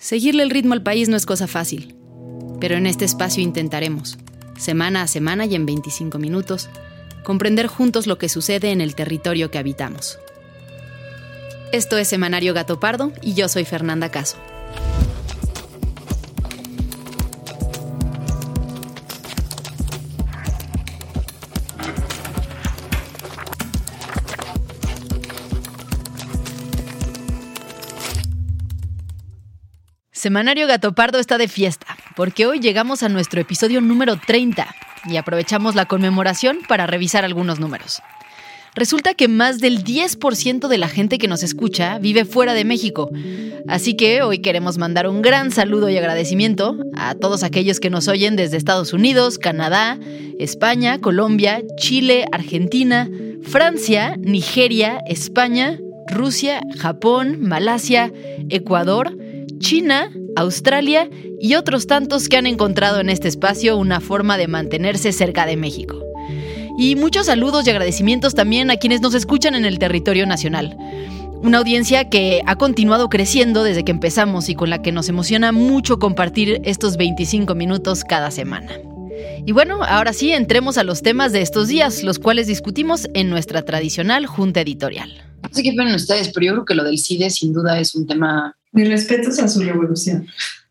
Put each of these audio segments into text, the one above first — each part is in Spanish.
Seguirle el ritmo al país no es cosa fácil, pero en este espacio intentaremos, semana a semana y en 25 minutos, comprender juntos lo que sucede en el territorio que habitamos. Esto es Semanario Gato Pardo y yo soy Fernanda Caso. Semanario Gato Pardo está de fiesta, porque hoy llegamos a nuestro episodio número 30 y aprovechamos la conmemoración para revisar algunos números. Resulta que más del 10% de la gente que nos escucha vive fuera de México. Así que hoy queremos mandar un gran saludo y agradecimiento a todos aquellos que nos oyen desde Estados Unidos, Canadá, España, Colombia, Chile, Argentina, Francia, Nigeria, España, Rusia, Japón, Malasia, Ecuador, China, Australia y otros tantos que han encontrado en este espacio una forma de mantenerse cerca de México. Y muchos saludos y agradecimientos también a quienes nos escuchan en el territorio nacional. Una audiencia que ha continuado creciendo desde que empezamos y con la que nos emociona mucho compartir estos 25 minutos cada semana. Y bueno, ahora sí, entremos a los temas de estos días, los cuales discutimos en nuestra tradicional junta editorial. No sé qué ven ustedes, pero yo creo que lo del CIDE sin duda es un tema... Mis respetos a su revolución.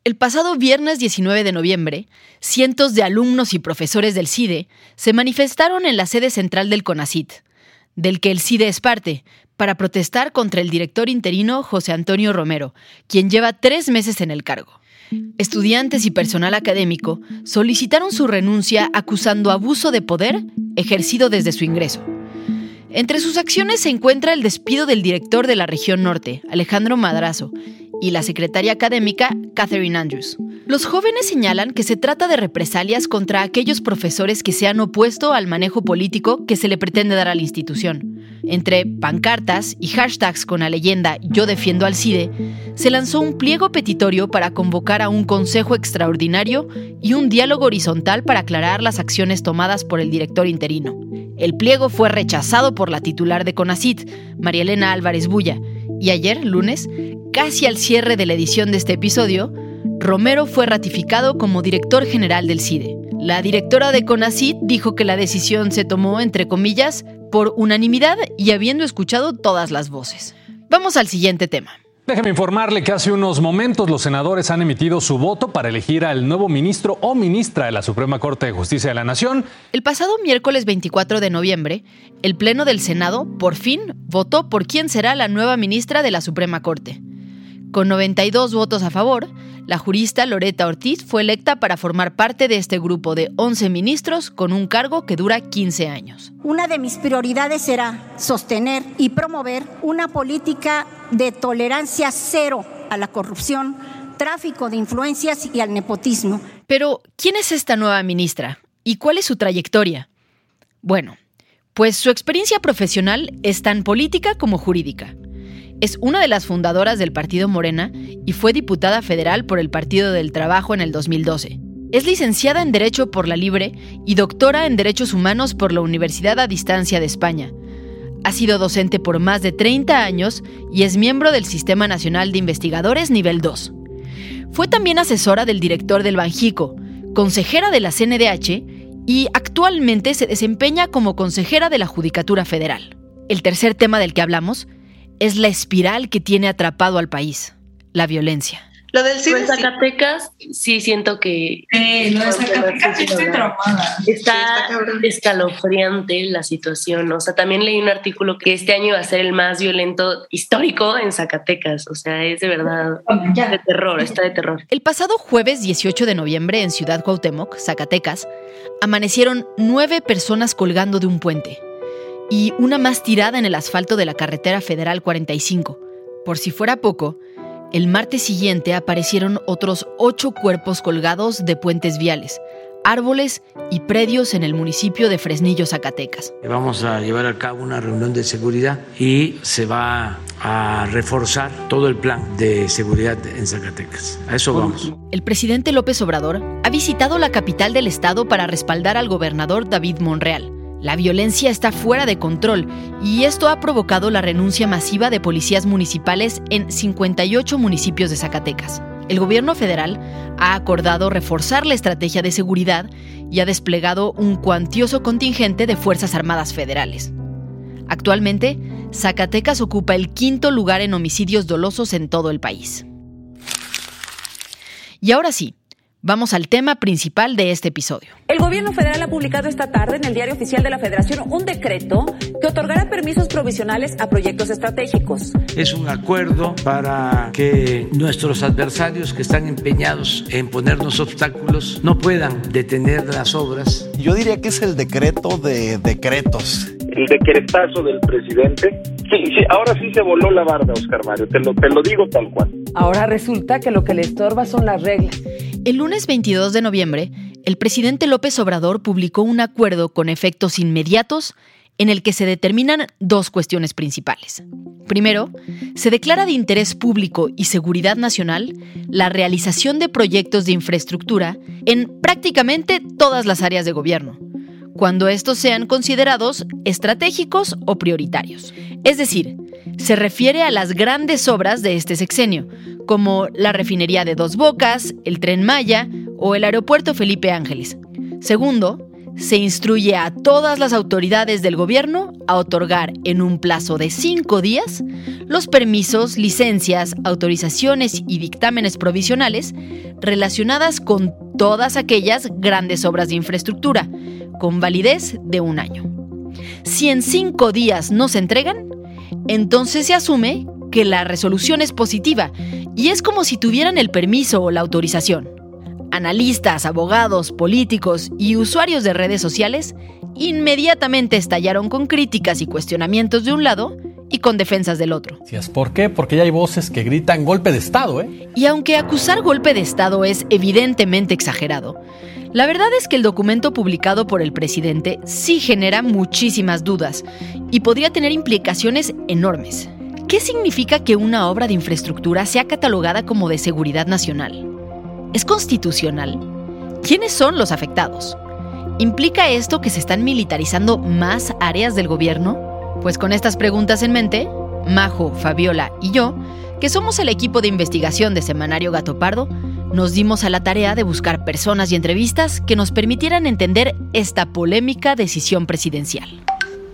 El pasado viernes 19 de noviembre, cientos de alumnos y profesores del CIDE se manifestaron en la sede central del CONACIT, del que el CIDE es parte, para protestar contra el director interino José Antonio Romero, quien lleva tres meses en el cargo. Estudiantes y personal académico solicitaron su renuncia acusando abuso de poder ejercido desde su ingreso. Entre sus acciones se encuentra el despido del director de la región norte, Alejandro Madrazo, y la secretaria académica, Catherine Andrews. Los jóvenes señalan que se trata de represalias contra aquellos profesores que se han opuesto al manejo político que se le pretende dar a la institución. Entre pancartas y hashtags con la leyenda Yo defiendo al CIDE, se lanzó un pliego petitorio para convocar a un consejo extraordinario y un diálogo horizontal para aclarar las acciones tomadas por el director interino. El pliego fue rechazado por la titular de CONACIT, María Elena Álvarez Bulla, y ayer, lunes, casi al cierre de la edición de este episodio, Romero fue ratificado como director general del CIDE. La directora de CONACIT dijo que la decisión se tomó, entre comillas, por unanimidad y habiendo escuchado todas las voces. Vamos al siguiente tema. Déjeme informarle que hace unos momentos los senadores han emitido su voto para elegir al nuevo ministro o ministra de la Suprema Corte de Justicia de la Nación. El pasado miércoles 24 de noviembre, el Pleno del Senado por fin votó por quién será la nueva ministra de la Suprema Corte. Con 92 votos a favor, la jurista Loreta Ortiz fue electa para formar parte de este grupo de 11 ministros con un cargo que dura 15 años. Una de mis prioridades será sostener y promover una política de tolerancia cero a la corrupción, tráfico de influencias y al nepotismo. Pero, ¿quién es esta nueva ministra? ¿Y cuál es su trayectoria? Bueno, pues su experiencia profesional es tan política como jurídica. Es una de las fundadoras del Partido Morena y fue diputada federal por el Partido del Trabajo en el 2012. Es licenciada en Derecho por la Libre y doctora en Derechos Humanos por la Universidad a Distancia de España. Ha sido docente por más de 30 años y es miembro del Sistema Nacional de Investigadores Nivel 2. Fue también asesora del director del Banjico, consejera de la CNDH y actualmente se desempeña como consejera de la Judicatura Federal. El tercer tema del que hablamos es la espiral que tiene atrapado al país, la violencia. Lo del CIDE. En Zacatecas, sí siento que. Sí, lo de Zacatecas estoy traumada. Está escalofriante la situación. O sea, también leí un artículo que este año iba a ser el más violento histórico en Zacatecas. O sea, es de verdad de terror, está de terror. El pasado jueves 18 de noviembre en Ciudad Cuauhtémoc, Zacatecas, amanecieron nueve personas colgando de un puente y una más tirada en el asfalto de la carretera federal 45. Por si fuera poco, el martes siguiente aparecieron otros ocho cuerpos colgados de puentes viales, árboles y predios en el municipio de Fresnillo, Zacatecas. Vamos a llevar a cabo una reunión de seguridad y se va a reforzar todo el plan de seguridad en Zacatecas. A eso vamos. El presidente López Obrador ha visitado la capital del estado para respaldar al gobernador David Monreal. La violencia está fuera de control y esto ha provocado la renuncia masiva de policías municipales en 58 municipios de Zacatecas. El gobierno federal ha acordado reforzar la estrategia de seguridad y ha desplegado un cuantioso contingente de Fuerzas Armadas Federales. Actualmente, Zacatecas ocupa el quinto lugar en homicidios dolosos en todo el país. Y ahora sí, Vamos al tema principal de este episodio. El gobierno federal ha publicado esta tarde en el Diario Oficial de la Federación un decreto que otorgará permisos provisionales a proyectos estratégicos. Es un acuerdo para que nuestros adversarios que están empeñados en ponernos obstáculos no puedan detener las obras. Yo diría que es el decreto de decretos. El decretazo del presidente. Sí, sí, ahora sí se voló la barda, Oscar Mario, te lo, te lo digo tal cual. Ahora resulta que lo que le estorba son las reglas. El lunes 22 de noviembre, el presidente López Obrador publicó un acuerdo con efectos inmediatos en el que se determinan dos cuestiones principales. Primero, se declara de interés público y seguridad nacional la realización de proyectos de infraestructura en prácticamente todas las áreas de gobierno, cuando estos sean considerados estratégicos o prioritarios. Es decir, se refiere a las grandes obras de este sexenio, como la refinería de Dos Bocas, el tren Maya o el aeropuerto Felipe Ángeles. Segundo, se instruye a todas las autoridades del gobierno a otorgar en un plazo de cinco días los permisos, licencias, autorizaciones y dictámenes provisionales relacionadas con todas aquellas grandes obras de infraestructura, con validez de un año. Si en cinco días no se entregan, entonces se asume que la resolución es positiva y es como si tuvieran el permiso o la autorización. Analistas, abogados, políticos y usuarios de redes sociales inmediatamente estallaron con críticas y cuestionamientos de un lado y con defensas del otro. ¿Por qué? Porque ya hay voces que gritan golpe de Estado, ¿eh? Y aunque acusar golpe de Estado es evidentemente exagerado, la verdad es que el documento publicado por el presidente sí genera muchísimas dudas y podría tener implicaciones enormes. ¿Qué significa que una obra de infraestructura sea catalogada como de seguridad nacional? ¿Es constitucional? ¿Quiénes son los afectados? ¿Implica esto que se están militarizando más áreas del gobierno? Pues con estas preguntas en mente, Majo, Fabiola y yo, que somos el equipo de investigación de Semanario Gato Pardo, nos dimos a la tarea de buscar personas y entrevistas que nos permitieran entender esta polémica decisión presidencial.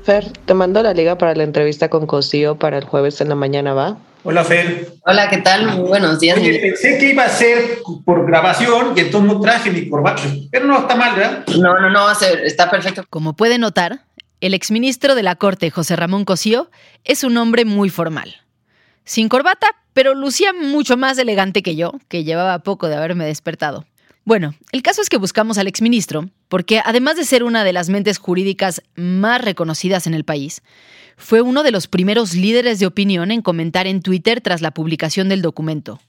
Fer, te mando la liga para la entrevista con Cosío para el jueves en la mañana, ¿va? Hola, Fer. Hola, ¿qué tal? Muy buenos días. Oye, pensé que iba a ser por grabación y entonces no traje mi corbata. Pero no está mal, ¿verdad? No, no, no, está perfecto. Como puede notar, el exministro de la Corte, José Ramón Cosío, es un hombre muy formal. Sin corbata, pero lucía mucho más elegante que yo, que llevaba poco de haberme despertado. Bueno, el caso es que buscamos al exministro porque, además de ser una de las mentes jurídicas más reconocidas en el país, fue uno de los primeros líderes de opinión en comentar en Twitter tras la publicación del documento,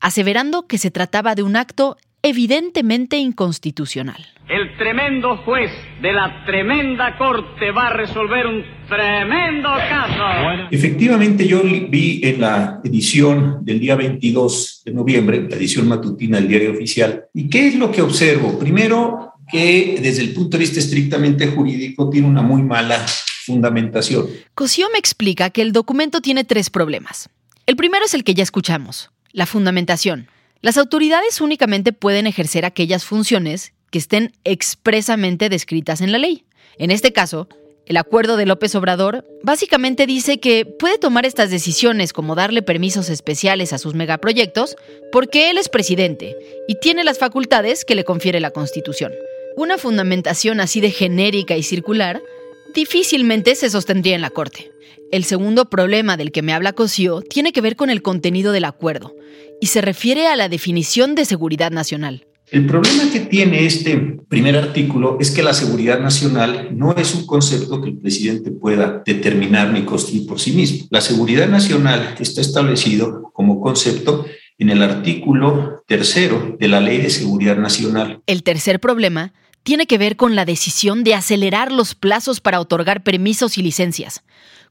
aseverando que se trataba de un acto evidentemente inconstitucional. El tremendo juez de la tremenda corte va a resolver un tremendo caso. Efectivamente, yo vi en la edición del día 22 de noviembre, la edición matutina del diario oficial, ¿y qué es lo que observo? Primero, que desde el punto de vista estrictamente jurídico tiene una muy mala fundamentación. Cosío me explica que el documento tiene tres problemas. El primero es el que ya escuchamos, la fundamentación. Las autoridades únicamente pueden ejercer aquellas funciones que estén expresamente descritas en la ley. En este caso, El acuerdo de López Obrador básicamente dice que puede tomar estas decisiones como darle permisos especiales a sus megaproyectos porque él es presidente y tiene las facultades que le confiere la Constitución. Una fundamentación así de genérica y circular difícilmente se sostendría en la Corte. El segundo problema del que me habla Cosío tiene que ver con el contenido del acuerdo y se refiere a la definición de seguridad nacional. El problema que tiene este primer artículo es que la seguridad nacional no es un concepto que el presidente pueda determinar ni construir por sí mismo. La seguridad nacional está establecido como concepto en el artículo tercero de la Ley de Seguridad Nacional. El tercer problema tiene que ver con la decisión de acelerar los plazos para otorgar permisos y licencias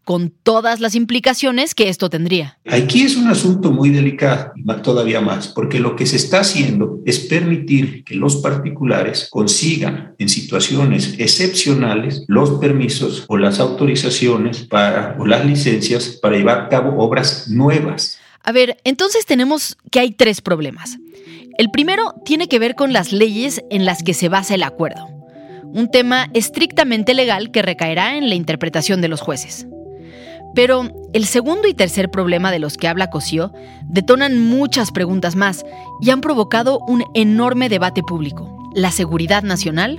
con todas las implicaciones que esto tendría. Aquí es un asunto muy delicado, todavía más, porque lo que se está haciendo es permitir que los particulares consigan en situaciones excepcionales los permisos o las autorizaciones para, o las licencias para llevar a cabo obras nuevas. A ver, entonces tenemos que hay tres problemas. El primero tiene que ver con las leyes en las que se basa el acuerdo, un tema estrictamente legal que recaerá en la interpretación de los jueces. Pero el segundo y tercer problema de los que habla Cosío detonan muchas preguntas más y han provocado un enorme debate público, la seguridad nacional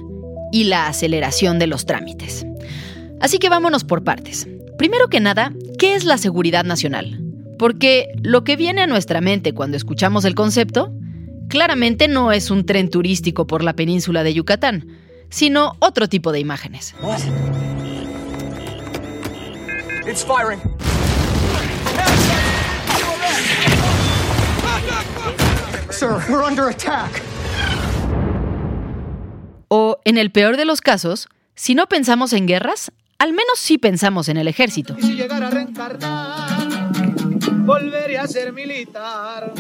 y la aceleración de los trámites. Así que vámonos por partes. Primero que nada, ¿qué es la seguridad nacional? Porque lo que viene a nuestra mente cuando escuchamos el concepto, claramente no es un tren turístico por la península de Yucatán, sino otro tipo de imágenes. It's firing. Sir, we're under attack. O, en el peor de los casos, si no pensamos en guerras, al menos sí pensamos en el ejército. Y si llegara a reencarnar, volveré a ser militar.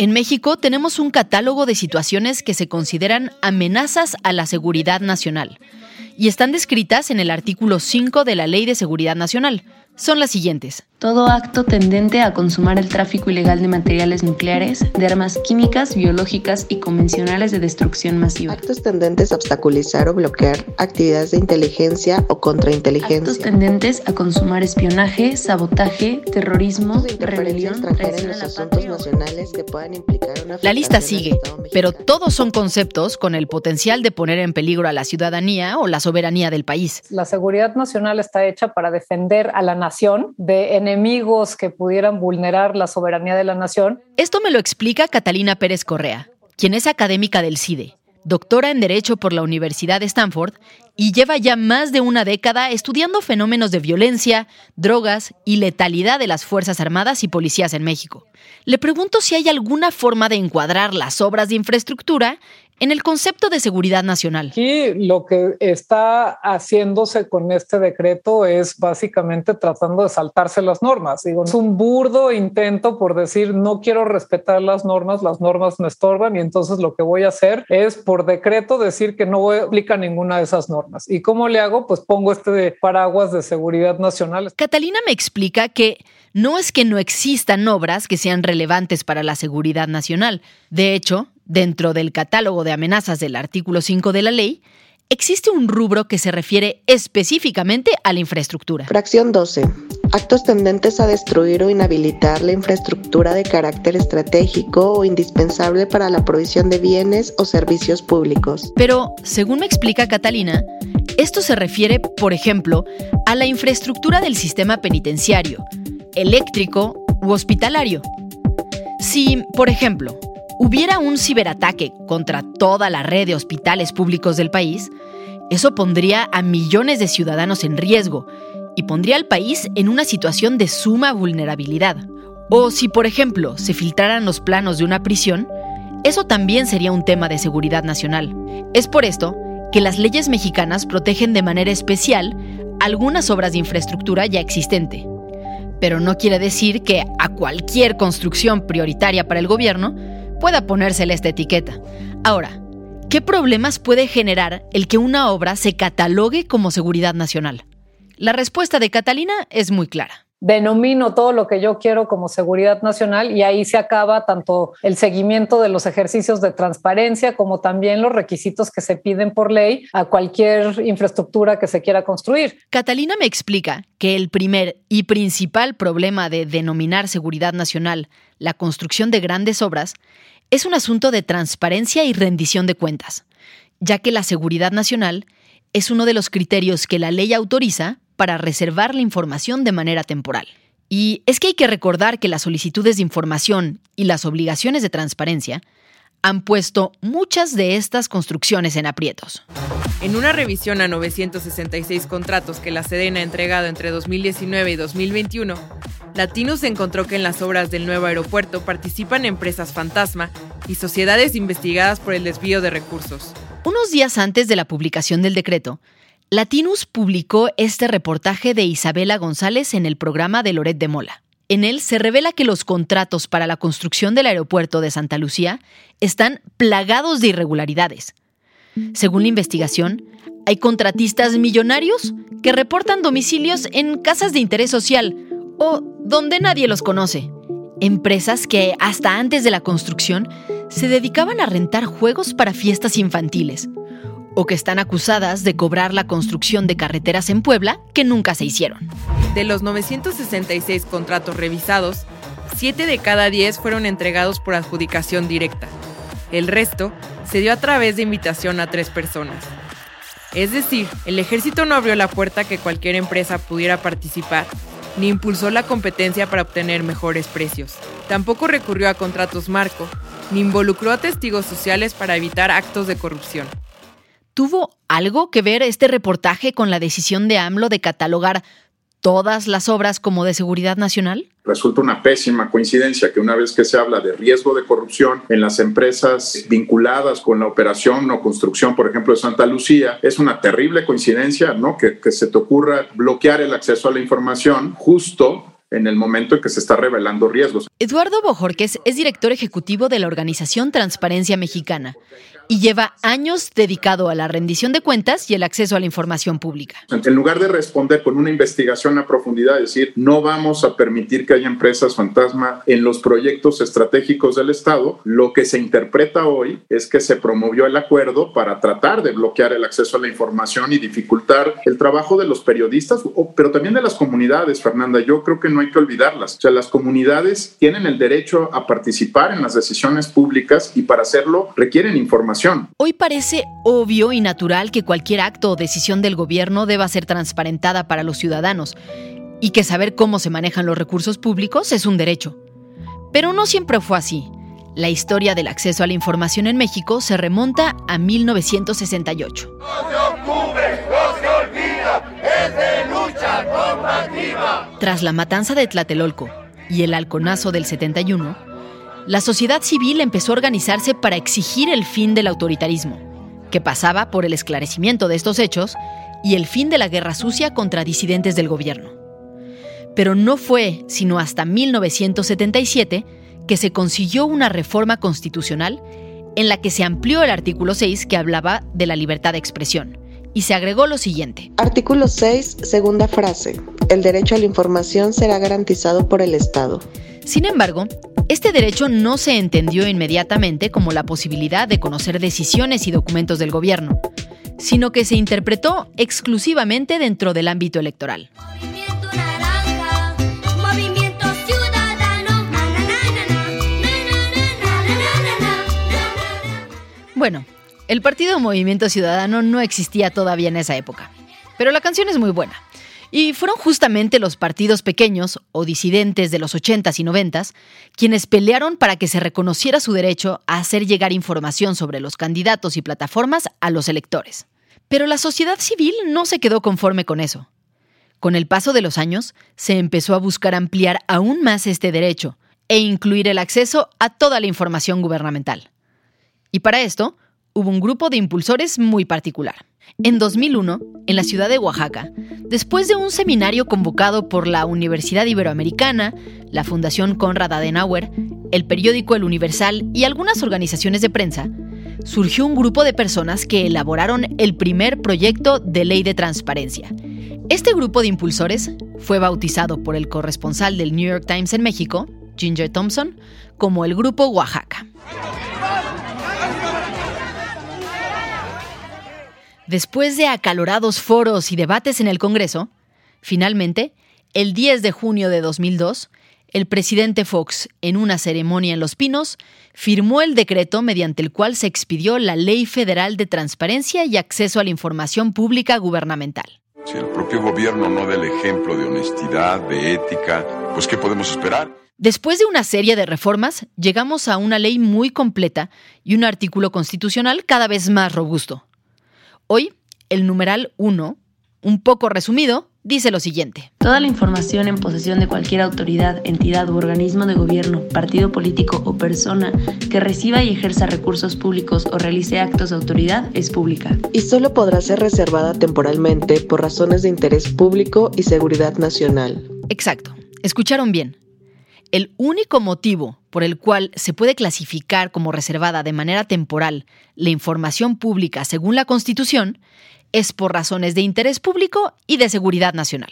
En México tenemos un catálogo de situaciones que se consideran amenazas a la seguridad nacional y están descritas en el artículo 5 de la Ley de Seguridad Nacional. Son las siguientes. Todo acto tendente a consumar el tráfico ilegal de materiales nucleares, de armas químicas, biológicas y convencionales de destrucción masiva. Actos tendentes a obstaculizar o bloquear actividades de inteligencia o contrainteligencia. Actos tendentes a consumar espionaje, sabotaje, terrorismo, rebelión, extranjera en los asuntos nacionales que puedan implicar una La lista sigue, pero todos son conceptos con el potencial de poner en peligro a la ciudadanía o la soberanía del país. La seguridad nacional está hecha para defender a la nación de enemigos que pudieran vulnerar la soberanía de la nación. Esto me lo explica Catalina Pérez Correa, quien es académica del CIDE, doctora en Derecho por la Universidad de Stanford y lleva ya más de una década estudiando fenómenos de violencia, drogas y letalidad de las Fuerzas Armadas y Policías en México. Le pregunto si hay alguna forma de encuadrar las obras de infraestructura en el concepto de seguridad nacional. Aquí lo que está haciéndose con este decreto es básicamente tratando de saltarse las normas. Digo, es un burdo intento por decir no quiero respetar las normas, las normas me estorban y entonces lo que voy a hacer es por decreto decir que no aplica ninguna de esas normas. ¿Y cómo le hago? Pues pongo este paraguas de seguridad nacional. Catalina me explica que no es que no existan obras que sean relevantes para la seguridad nacional. De hecho, Dentro del catálogo de amenazas del artículo 5 de la ley, existe un rubro que se refiere específicamente a la infraestructura. Fracción 12. Actos tendentes a destruir o inhabilitar la infraestructura de carácter estratégico o indispensable para la provisión de bienes o servicios públicos. Pero, según me explica Catalina, esto se refiere, por ejemplo, a la infraestructura del sistema penitenciario, eléctrico u hospitalario. Si, por ejemplo, hubiera un ciberataque contra toda la red de hospitales públicos del país, eso pondría a millones de ciudadanos en riesgo y pondría al país en una situación de suma vulnerabilidad. O si, por ejemplo, se filtraran los planos de una prisión, eso también sería un tema de seguridad nacional. Es por esto que las leyes mexicanas protegen de manera especial algunas obras de infraestructura ya existente. Pero no quiere decir que a cualquier construcción prioritaria para el gobierno pueda ponérsele esta etiqueta. Ahora, ¿qué problemas puede generar el que una obra se catalogue como seguridad nacional? La respuesta de Catalina es muy clara. denomino todo lo que yo quiero como seguridad nacional y ahí se acaba tanto el seguimiento de los ejercicios de transparencia como también los requisitos que se piden por ley a cualquier infraestructura que se quiera construir. Catalina me explica que el primer y principal problema de denominar seguridad nacional la construcción de grandes obras es un asunto de transparencia y rendición de cuentas, ya que la seguridad nacional es uno de los criterios que la ley autoriza para reservar la información de manera temporal. Y es que hay que recordar que las solicitudes de información y las obligaciones de transparencia han puesto muchas de estas construcciones en aprietos. En una revisión a 966 contratos que la Sedena ha entregado entre 2019 y 2021, Latinus encontró que en las obras del nuevo aeropuerto participan empresas fantasma y sociedades investigadas por el desvío de recursos. Unos días antes de la publicación del decreto, Latinus publicó este reportaje de Isabela González en el programa de Loret de Mola. En él se revela que los contratos para la construcción del aeropuerto de Santa Lucía están plagados de irregularidades. Según la investigación, hay contratistas millonarios que reportan domicilios en casas de interés social o donde nadie los conoce. Empresas que hasta antes de la construcción se dedicaban a rentar juegos para fiestas infantiles o que están acusadas de cobrar la construcción de carreteras en Puebla que nunca se hicieron. De los 966 contratos revisados, 7 de cada 10 fueron entregados por adjudicación directa. El resto se dio a través de invitación a tres personas. Es decir, el ejército no abrió la puerta a que cualquier empresa pudiera participar, ni impulsó la competencia para obtener mejores precios. Tampoco recurrió a contratos marco, ni involucró a testigos sociales para evitar actos de corrupción. ¿Tuvo algo que ver este reportaje con la decisión de AMLO de catalogar todas las obras como de seguridad nacional? Resulta una pésima coincidencia que una vez que se habla de riesgo de corrupción en las empresas vinculadas con la operación o construcción, por ejemplo, de Santa Lucía, es una terrible coincidencia, ¿no? Que, que se te ocurra bloquear el acceso a la información justo en el momento en que se está revelando riesgos. Eduardo Bojorques es director ejecutivo de la organización Transparencia Mexicana y lleva años dedicado a la rendición de cuentas y el acceso a la información pública. En lugar de responder con una investigación a profundidad, decir, no vamos a permitir que haya empresas fantasma en los proyectos estratégicos del Estado, lo que se interpreta hoy es que se promovió el acuerdo para tratar de bloquear el acceso a la información y dificultar el trabajo de los periodistas, pero también de las comunidades, Fernanda. Yo creo que no hay que olvidarlas. O sea, las comunidades tienen el derecho a participar en las decisiones públicas y para hacerlo requieren información Hoy parece obvio y natural que cualquier acto o decisión del gobierno deba ser transparentada para los ciudadanos y que saber cómo se manejan los recursos públicos es un derecho. Pero no siempre fue así. La historia del acceso a la información en México se remonta a 1968. Tras la matanza de Tlatelolco y el halconazo del 71, la sociedad civil empezó a organizarse para exigir el fin del autoritarismo, que pasaba por el esclarecimiento de estos hechos y el fin de la guerra sucia contra disidentes del gobierno. Pero no fue sino hasta 1977 que se consiguió una reforma constitucional en la que se amplió el artículo 6 que hablaba de la libertad de expresión y se agregó lo siguiente. Artículo 6, segunda frase. El derecho a la información será garantizado por el Estado. Sin embargo, este derecho no se entendió inmediatamente como la posibilidad de conocer decisiones y documentos del gobierno, sino que se interpretó exclusivamente dentro del ámbito electoral. Bueno, el partido Movimiento Ciudadano no existía todavía en esa época, pero la canción es muy buena. Y fueron justamente los partidos pequeños o disidentes de los 80s y 90s quienes pelearon para que se reconociera su derecho a hacer llegar información sobre los candidatos y plataformas a los electores. Pero la sociedad civil no se quedó conforme con eso. Con el paso de los años, se empezó a buscar ampliar aún más este derecho e incluir el acceso a toda la información gubernamental. Y para esto, hubo un grupo de impulsores muy particular. En 2001, en la ciudad de Oaxaca, después de un seminario convocado por la Universidad Iberoamericana, la Fundación Konrad Adenauer, el periódico El Universal y algunas organizaciones de prensa, surgió un grupo de personas que elaboraron el primer proyecto de ley de transparencia. Este grupo de impulsores fue bautizado por el corresponsal del New York Times en México, Ginger Thompson, como el Grupo Oaxaca. Después de acalorados foros y debates en el Congreso, finalmente, el 10 de junio de 2002, el presidente Fox, en una ceremonia en Los Pinos, firmó el decreto mediante el cual se expidió la Ley Federal de Transparencia y Acceso a la Información Pública Gubernamental. Si el propio gobierno no da el ejemplo de honestidad, de ética, pues ¿qué podemos esperar? Después de una serie de reformas, llegamos a una ley muy completa y un artículo constitucional cada vez más robusto. Hoy, el numeral 1, un poco resumido, dice lo siguiente. Toda la información en posesión de cualquier autoridad, entidad u organismo de gobierno, partido político o persona que reciba y ejerza recursos públicos o realice actos de autoridad es pública. Y solo podrá ser reservada temporalmente por razones de interés público y seguridad nacional. Exacto. Escucharon bien. El único motivo por el cual se puede clasificar como reservada de manera temporal la información pública según la Constitución es por razones de interés público y de seguridad nacional.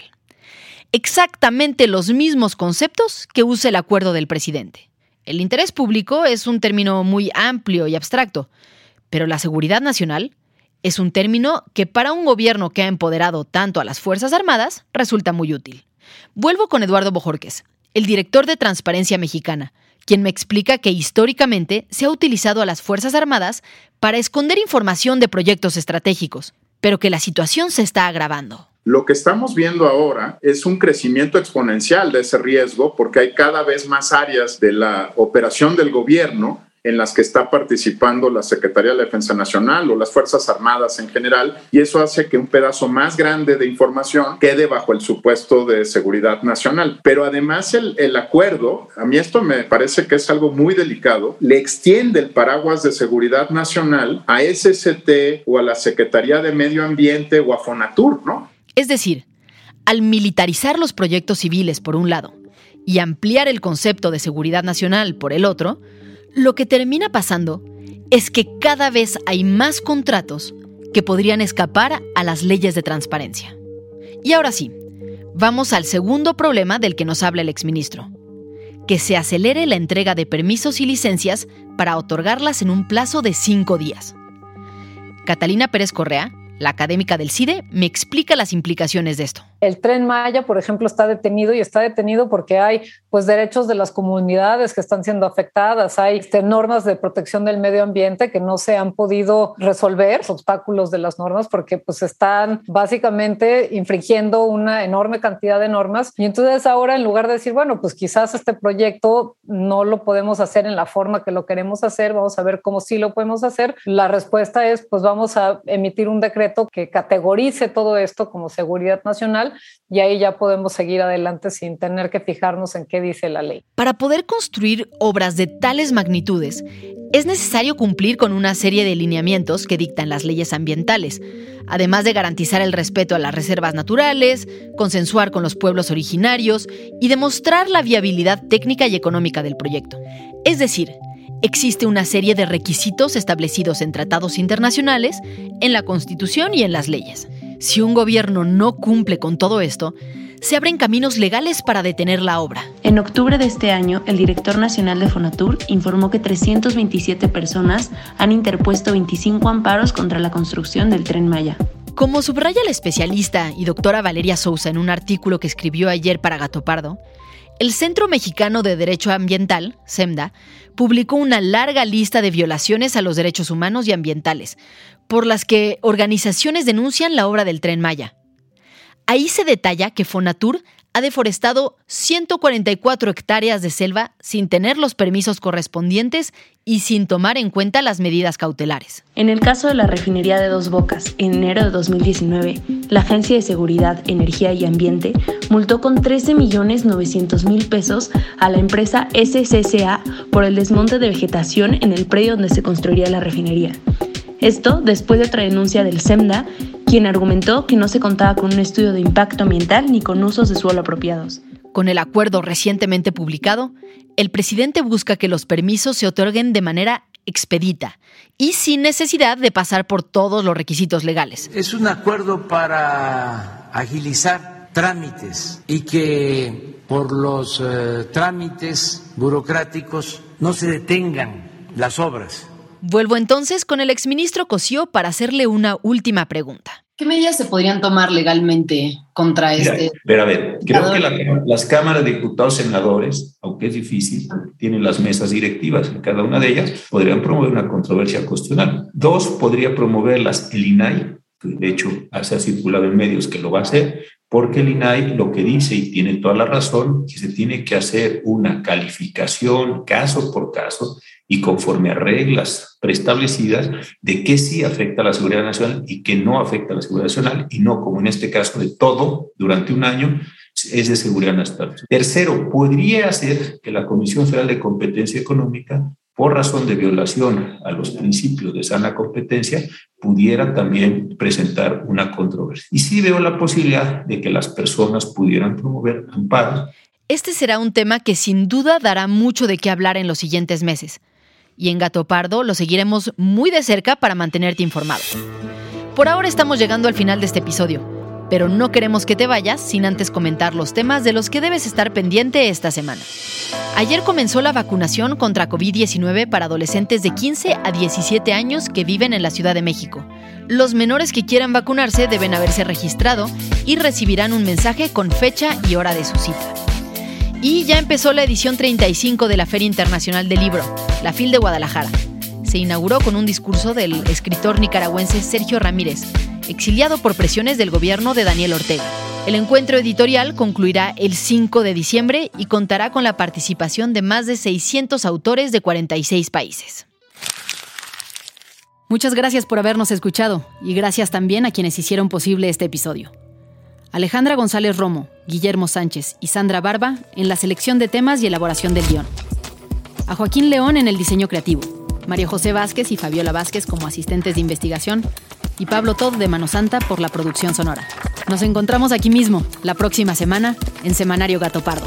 Exactamente los mismos conceptos que usa el acuerdo del presidente. El interés público es un término muy amplio y abstracto, pero la seguridad nacional es un término que para un gobierno que ha empoderado tanto a las Fuerzas Armadas resulta muy útil. Vuelvo con Eduardo Bojorques, el director de Transparencia Mexicana, quien me explica que históricamente se ha utilizado a las Fuerzas Armadas para esconder información de proyectos estratégicos, pero que la situación se está agravando. Lo que estamos viendo ahora es un crecimiento exponencial de ese riesgo porque hay cada vez más áreas de la operación del gobierno en las que está participando la Secretaría de Defensa Nacional o las Fuerzas Armadas en general, y eso hace que un pedazo más grande de información quede bajo el supuesto de seguridad nacional. Pero además el, el acuerdo, a mí esto me parece que es algo muy delicado, le extiende el paraguas de seguridad nacional a SST o a la Secretaría de Medio Ambiente o a Fonatur, ¿no? Es decir, al militarizar los proyectos civiles por un lado y ampliar el concepto de seguridad nacional por el otro, lo que termina pasando es que cada vez hay más contratos que podrían escapar a las leyes de transparencia. Y ahora sí, vamos al segundo problema del que nos habla el exministro. Que se acelere la entrega de permisos y licencias para otorgarlas en un plazo de cinco días. Catalina Pérez Correa la académica del CIDE, me explica las implicaciones de esto. El tren Maya, por ejemplo, está detenido y está detenido porque hay pues, derechos de las comunidades que están siendo afectadas, hay este, normas de protección del medio ambiente que no se han podido resolver, obstáculos de las normas, porque pues, están básicamente infringiendo una enorme cantidad de normas. Y entonces ahora, en lugar de decir, bueno, pues quizás este proyecto no lo podemos hacer en la forma que lo queremos hacer, vamos a ver cómo sí lo podemos hacer, la respuesta es, pues vamos a emitir un decreto que categorice todo esto como seguridad nacional y ahí ya podemos seguir adelante sin tener que fijarnos en qué dice la ley. Para poder construir obras de tales magnitudes, es necesario cumplir con una serie de lineamientos que dictan las leyes ambientales, además de garantizar el respeto a las reservas naturales, consensuar con los pueblos originarios y demostrar la viabilidad técnica y económica del proyecto. Es decir, Existe una serie de requisitos establecidos en tratados internacionales, en la Constitución y en las leyes. Si un gobierno no cumple con todo esto, se abren caminos legales para detener la obra. En octubre de este año, el director nacional de Fonatur informó que 327 personas han interpuesto 25 amparos contra la construcción del tren Maya. Como subraya la especialista y doctora Valeria Sousa en un artículo que escribió ayer para Gato Pardo, el Centro Mexicano de Derecho Ambiental, SEMDA, publicó una larga lista de violaciones a los derechos humanos y ambientales, por las que organizaciones denuncian la obra del tren Maya. Ahí se detalla que Fonatur ha deforestado 144 hectáreas de selva sin tener los permisos correspondientes y sin tomar en cuenta las medidas cautelares. En el caso de la refinería de Dos Bocas, en enero de 2019, la Agencia de Seguridad, Energía y Ambiente multó con 13.900.000 pesos a la empresa SCCA por el desmonte de vegetación en el predio donde se construiría la refinería. Esto después de otra denuncia del SEMDA quien argumentó que no se contaba con un estudio de impacto ambiental ni con usos de suelo apropiados. Con el acuerdo recientemente publicado, el presidente busca que los permisos se otorguen de manera expedita y sin necesidad de pasar por todos los requisitos legales. Es un acuerdo para agilizar trámites y que por los eh, trámites burocráticos no se detengan las obras. Vuelvo entonces con el exministro Cosío para hacerle una última pregunta. ¿Qué medidas se podrían tomar legalmente contra Mira, este? Pero a ver, creo que la- las cámaras de diputados senadores, aunque es difícil, tienen las mesas directivas en cada una de ellas, podrían promover una controversia constitucional. Dos, podría promoverlas el INAI, que de hecho se ha circulado en medios que lo va a hacer, porque el INAI lo que dice, y tiene toda la razón, que se tiene que hacer una calificación caso por caso y conforme a reglas preestablecidas de qué sí afecta a la seguridad nacional y qué no afecta a la seguridad nacional, y no como en este caso de todo durante un año es de seguridad nacional. Tercero, podría ser que la Comisión Federal de Competencia Económica, por razón de violación a los principios de sana competencia, pudiera también presentar una controversia. Y sí veo la posibilidad de que las personas pudieran promover amparos Este será un tema que sin duda dará mucho de qué hablar en los siguientes meses. Y en Gato Pardo lo seguiremos muy de cerca para mantenerte informado. Por ahora estamos llegando al final de este episodio, pero no queremos que te vayas sin antes comentar los temas de los que debes estar pendiente esta semana. Ayer comenzó la vacunación contra COVID-19 para adolescentes de 15 a 17 años que viven en la Ciudad de México. Los menores que quieran vacunarse deben haberse registrado y recibirán un mensaje con fecha y hora de su cita. Y ya empezó la edición 35 de la Feria Internacional del Libro, la FIL de Guadalajara. Se inauguró con un discurso del escritor nicaragüense Sergio Ramírez, exiliado por presiones del gobierno de Daniel Ortega. El encuentro editorial concluirá el 5 de diciembre y contará con la participación de más de 600 autores de 46 países. Muchas gracias por habernos escuchado y gracias también a quienes hicieron posible este episodio. Alejandra González Romo, Guillermo Sánchez y Sandra Barba en la selección de temas y elaboración del guion. A Joaquín León en el diseño creativo, María José Vázquez y Fabiola Vázquez como asistentes de investigación y Pablo Todd de Mano Santa por la producción sonora. Nos encontramos aquí mismo, la próxima semana, en Semanario Gato Pardo.